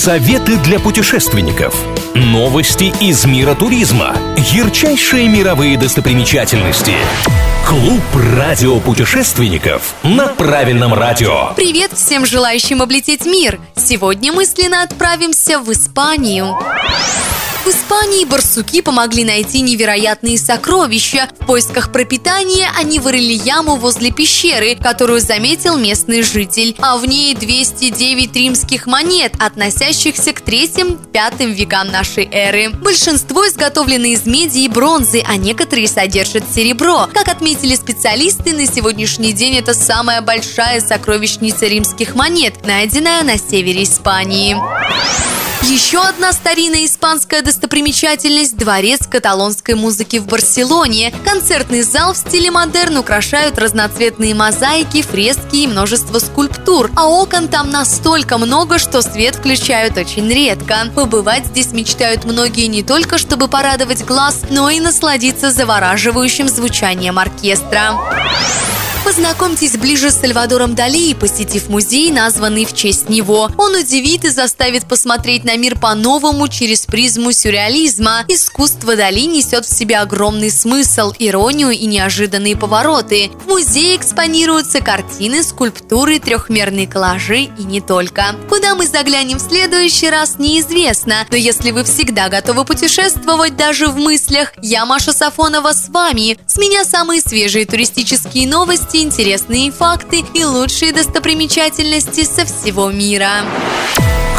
Советы для путешественников. Новости из мира туризма. Ярчайшие мировые достопримечательности. Клуб радиопутешественников на правильном радио. Привет всем желающим облететь мир! Сегодня мысленно отправимся в Испанию. В Испании барсуки помогли найти невероятные сокровища. В поисках пропитания они вырыли яму возле пещеры, которую заметил местный житель. А в ней 209 римских монет, относящихся к 3-5 векам нашей эры. Большинство изготовлены из меди и бронзы, а некоторые содержат серебро. Как отметили специалисты, на сегодняшний день это самая большая сокровищница римских монет, найденная на севере Испании. Еще одна старинная испанская достопримечательность – дворец каталонской музыки в Барселоне. Концертный зал в стиле модерн украшают разноцветные мозаики, фрески и множество скульптур. А окон там настолько много, что свет включают очень редко. Побывать здесь мечтают многие не только, чтобы порадовать глаз, но и насладиться завораживающим звучанием оркестра. Познакомьтесь ближе с Сальвадором Дали, посетив музей, названный в честь него. Он удивит и заставит посмотреть на мир по-новому через призму сюрреализма. Искусство Дали несет в себе огромный смысл, иронию и неожиданные повороты. В музее экспонируются картины, скульптуры, трехмерные коллажи и не только. Куда мы заглянем в следующий раз, неизвестно. Но если вы всегда готовы путешествовать даже в мыслях, я Маша Сафонова с вами. С меня самые свежие туристические новости, интересные факты и лучшие достопримечательности со всего мира.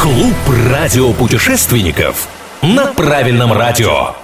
Клуб радиопутешественников на правильном радио.